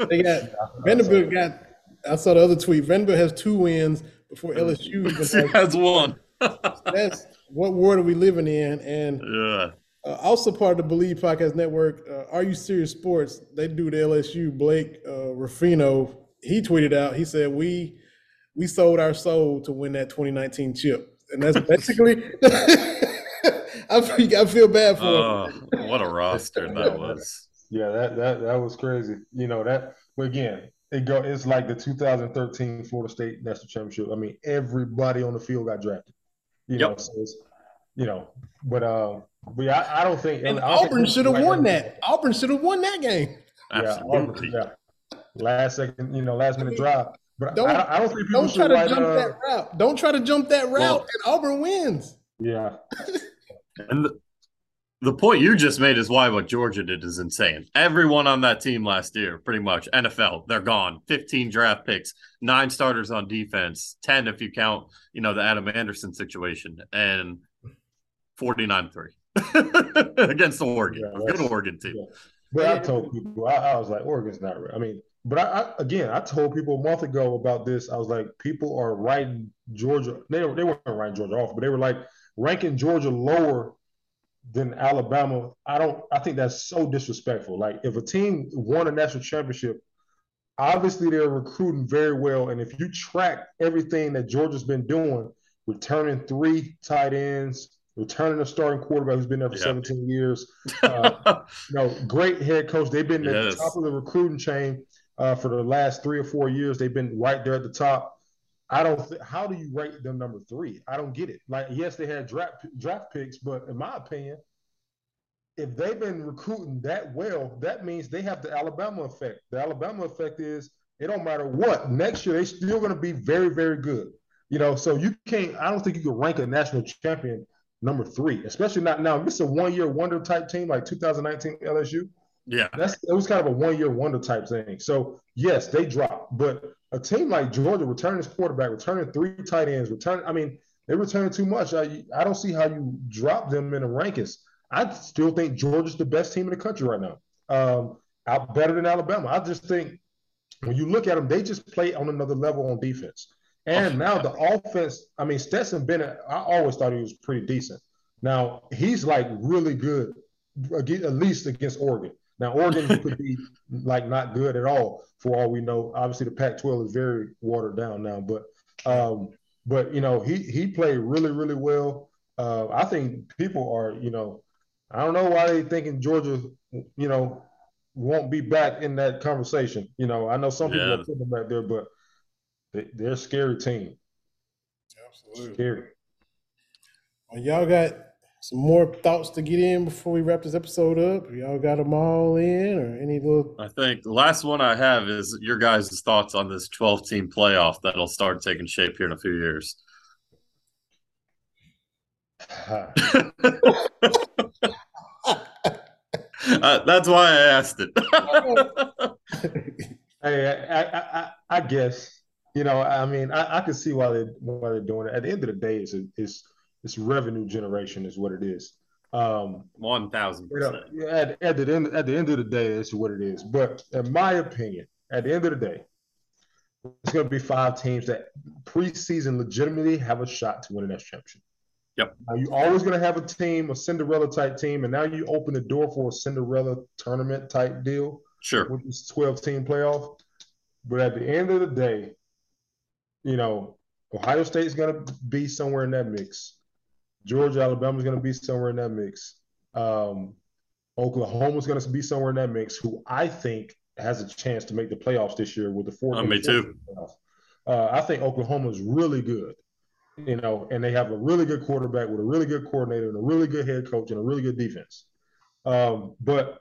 they got Vanderbilt got. I saw the other tweet. Vanderbilt has two wins before LSU has one. that's what world are we living in? And yeah. Uh, also part of the Bleav Podcast Network, uh, Are You Serious Sports? They do the LSU. Blake uh, Ruffino, he tweeted out, he said, we we sold our soul to win that 2019 chip. And that's basically, I, feel, I feel bad for oh, What a roster that was. Yeah, that, that, that was crazy. You know, that, but again, it go, it's like the 2013 Florida State National Championship. I mean, everybody on the field got drafted. You yep. know, so it's, you know, but uh, but yeah, I, I don't think. And Auburn should have won that. Auburn should have won that game. Absolutely. Yeah, yeah. Last second, you know, last minute drive. But don't, I, I don't think people don't try to write, jump uh, that route. Don't try to jump that route, well, and Auburn wins. Yeah. and the, the point you just made is why what Georgia did is insane. Everyone on that team last year, pretty much NFL, they're gone. 15 draft picks, nine starters on defense, 10 if you count, you know, the Adam Anderson situation, and 49 3 against the Oregon. Yeah, Good Oregon team. Yeah. But I told people, I, I, was like, Oregon's not real. I mean, but I, I, again, I told people a month ago about this. I was like, people are writing Georgia. They, they weren't writing Georgia off, but they were like ranking Georgia lower than Alabama, I don't. I think that's so disrespectful. Like if a team won a national championship, obviously they're recruiting very well, and if you track everything that Georgia's been doing, returning three tight ends, returning a starting quarterback who's been there for yeah. 17 years, uh, you know, great head coach. They've been yes. at the top of the recruiting chain uh, for the last three or four years. They've been right there at the top. I don't. Th- how do you rate them number three? I don't get it. Like, yes, they had draft draft picks, but in my opinion, if they've been recruiting that well, that means they have the Alabama effect. The Alabama effect is it don't matter what next year they're still going to be very very good. You know, so you can't. I don't think you can rank a national champion number three, especially not now. This is a one year wonder type team like 2019 LSU. Yeah, that's it was kind of a one year wonder type thing. So yes, they dropped, but a team like Georgia returning his quarterback, returning three tight ends, returning. I mean, they returning too much. I, I don't see how you drop them in the rankings. I still think Georgia's the best team in the country right now. Um, out better than Alabama. I just think when you look at them, they just play on another level on defense. And now the offense. I mean, Stetson Bennett. I always thought he was pretty decent. Now he's like really good, at least against Oregon. Now Oregon could be like not good at all for all we know. Obviously, the Pac-12 is very watered down now, but um, but you know he he played really really well. Uh, I think people are you know I don't know why they thinking Georgia you know won't be back in that conversation. You know I know some people yeah. are putting them back there, but they, are a scary team. Absolutely scary. Well, y'all got some more thoughts to get in before we wrap this episode up? Y'all got them all in, or any little? I think the last one I have is your guys' thoughts on this 12 team playoff that'll start taking shape here in a few years. uh, that's why I asked it. hey, I, I, I, I, guess you know. I mean, I, I can see why they why they're doing it. At the end of the day, it's it's it's revenue generation is what it is. Um, One thousand percent. At, at the end at the end of the day, it's what it is. But in my opinion, at the end of the day, it's going to be five teams that preseason legitimately have a shot to win a national championship. Yep. Now you're always going to have a team, a Cinderella type team, and now you open the door for a Cinderella tournament type deal. Sure. With this 12 team playoff. But at the end of the day, you know, Ohio State's going to be somewhere in that mix. Georgia, Alabama's going to be somewhere in that mix. Um, Oklahoma's going to be somewhere in that mix. Who I think has a chance to make the playoffs this year with the four. Uh, me too. Uh, I think Oklahoma's really good, you know, and they have a really good quarterback with a really good coordinator and a really good head coach and a really good defense. Um, but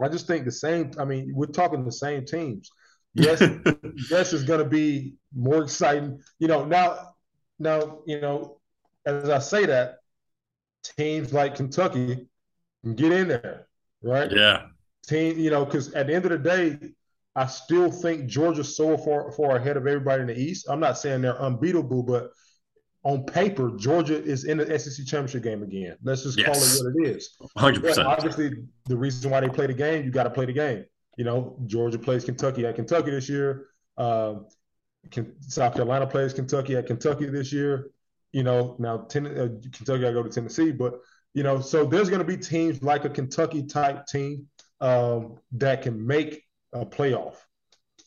I just think the same. I mean, we're talking the same teams. Yes, yes, is going to be more exciting. You know, now, now, you know, as I say that, teams like Kentucky can get in there, right? Yeah. Team, you know, because at the end of the day, I still think Georgia's so far far ahead of everybody in the East. I'm not saying they're unbeatable, but on paper, Georgia is in the SEC championship game again. Let's just yes. call it what it is. 100%. But obviously, the reason why they play the game, you got to play the game. You know, Georgia plays Kentucky at Kentucky this year. Um, South Carolina plays Kentucky at Kentucky this year. You know, now ten, uh, Kentucky, I go to Tennessee, but you know, so there's going to be teams like a Kentucky type team um, that can make a playoff.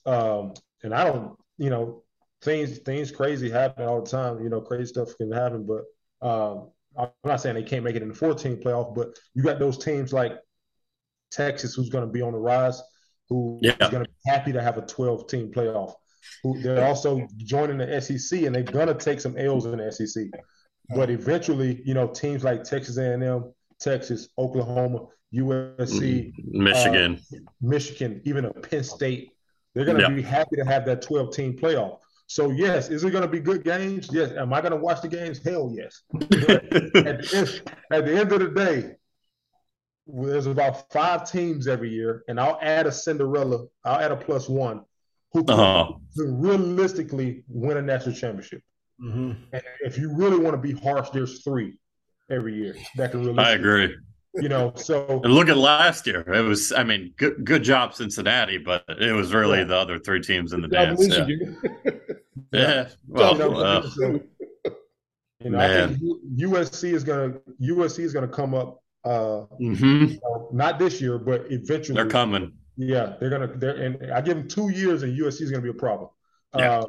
Um, and I don't, you know, things things crazy happen all the time. You know, crazy stuff can happen, but um, I'm not saying they can't make it in the 14 playoff, but you got those teams like Texas who's going to be on the rise, who yeah. is going to be happy to have a 12 team playoff. Who they're also joining the SEC, and they're to take some L's in the SEC. But eventually, you know, teams like Texas A&M, Texas, Oklahoma, USC, mm-hmm. Michigan, uh, Michigan, even a Penn State, they're to be happy to have that 12 team playoff. So yes, is it going to be good games? Yes. Am I going to watch the games? Hell yes. at, the end, at, the end, of the day, there's about five teams every year, and I'll add a Cinderella. I'll add a plus one who uh-huh. realistically win a national championship. Mm-hmm. And if you really want to be harsh, there's three every year that can really. I agree. You know, so and look at last year. It was, I mean, good good job Cincinnati, but it was really yeah. the other three teams in the dance. Yeah. yeah. Well, uh, you know, man. I think USC is gonna USC is gonna come up. Uh, mm-hmm. you know, not this year, but eventually they're coming. Yeah, they're gonna. They're and I give them two years, and USC is gonna be a problem. Yeah. Uh,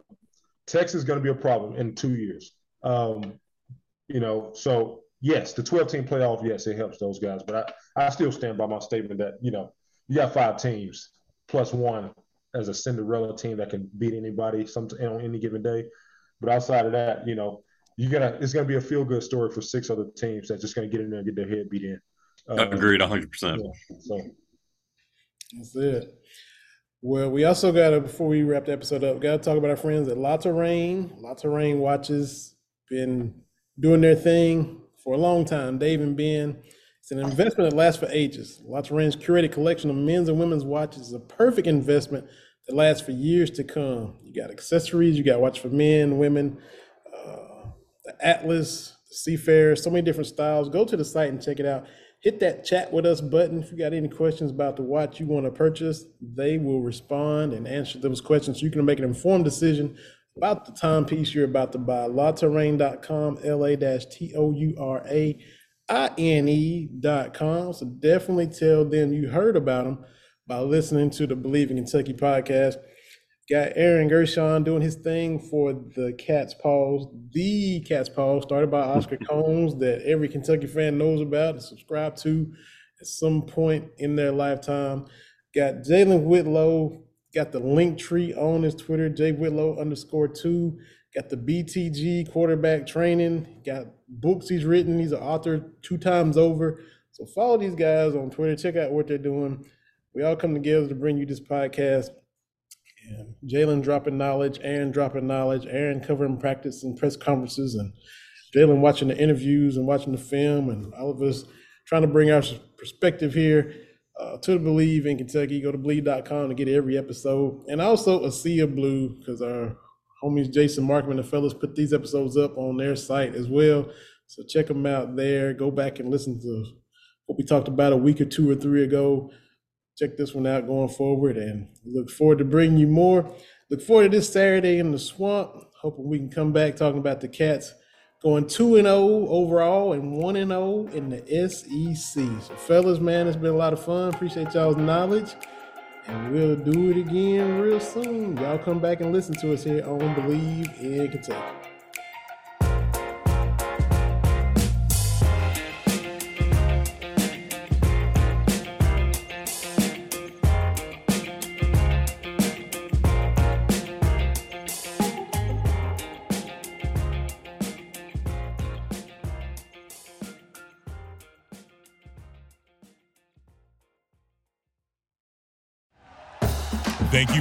Texas is going to be a problem in two years. Um, you know, so yes, the 12 team playoff, yes, it helps those guys. But I, I still stand by my statement that, you know, you got five teams plus one as a Cinderella team that can beat anybody some on any given day. But outside of that, you know, you gotta it's gonna be a feel good story for six other teams that's just gonna get in there and get their head beat in. Uh, Agreed, hundred percent. So that's it. Well, we also got to before we wrap the episode up, got to talk about our friends at LaTouraine. La Terrain watches been doing their thing for a long time. Dave and Ben. It's an investment that lasts for ages. LaTouraine's curated collection of men's and women's watches is a perfect investment that lasts for years to come. You got accessories, you got watch for men, women, uh, the Atlas, the Seafarer, so many different styles. Go to the site and check it out hit that chat with us button. If you got any questions about the watch you want to purchase, they will respond and answer those questions so you can make an informed decision about the timepiece you're about to buy. LaTouraine.com, L-A-T-O-U-R-A-I-N-E.com. So definitely tell them you heard about them by listening to the Bleav in Kentucky podcast. Got Aaron Gershon doing his thing for the Cats' Pause, the Cats' Pause, started by Oscar Combs, that every Kentucky fan knows about and subscribe to at some point in their lifetime. Got Jalen Whitlow, got the link tree on his Twitter, J Whitlow underscore two. Got the BTG quarterback training, got books he's written. He's an author two times over. So follow these guys on Twitter, check out what they're doing. We all come together to bring you this podcast and Jalen dropping knowledge, Aaron dropping knowledge, Aaron covering practice and press conferences, and Jalen watching the interviews and watching the film, and all of us trying to bring our perspective here uh, to Bleav in Kentucky. Go to bleav.com to get every episode, and also a sea of blue because our homies Jason Marcum and the fellas put these episodes up on their site as well. So check them out there. Go back and listen to what we talked about a week or two or three ago check this one out going forward and look forward to bringing you more. Look forward to this Saturday in the swamp. Hoping we can come back talking about the Cats going 2 and 0 overall and 1 and 0 in the SEC. So, fellas, man, it's been a lot of fun. Appreciate y'all's knowledge. And we'll do it again real soon. Y'all come back and listen to us here on Bleav in Kentucky.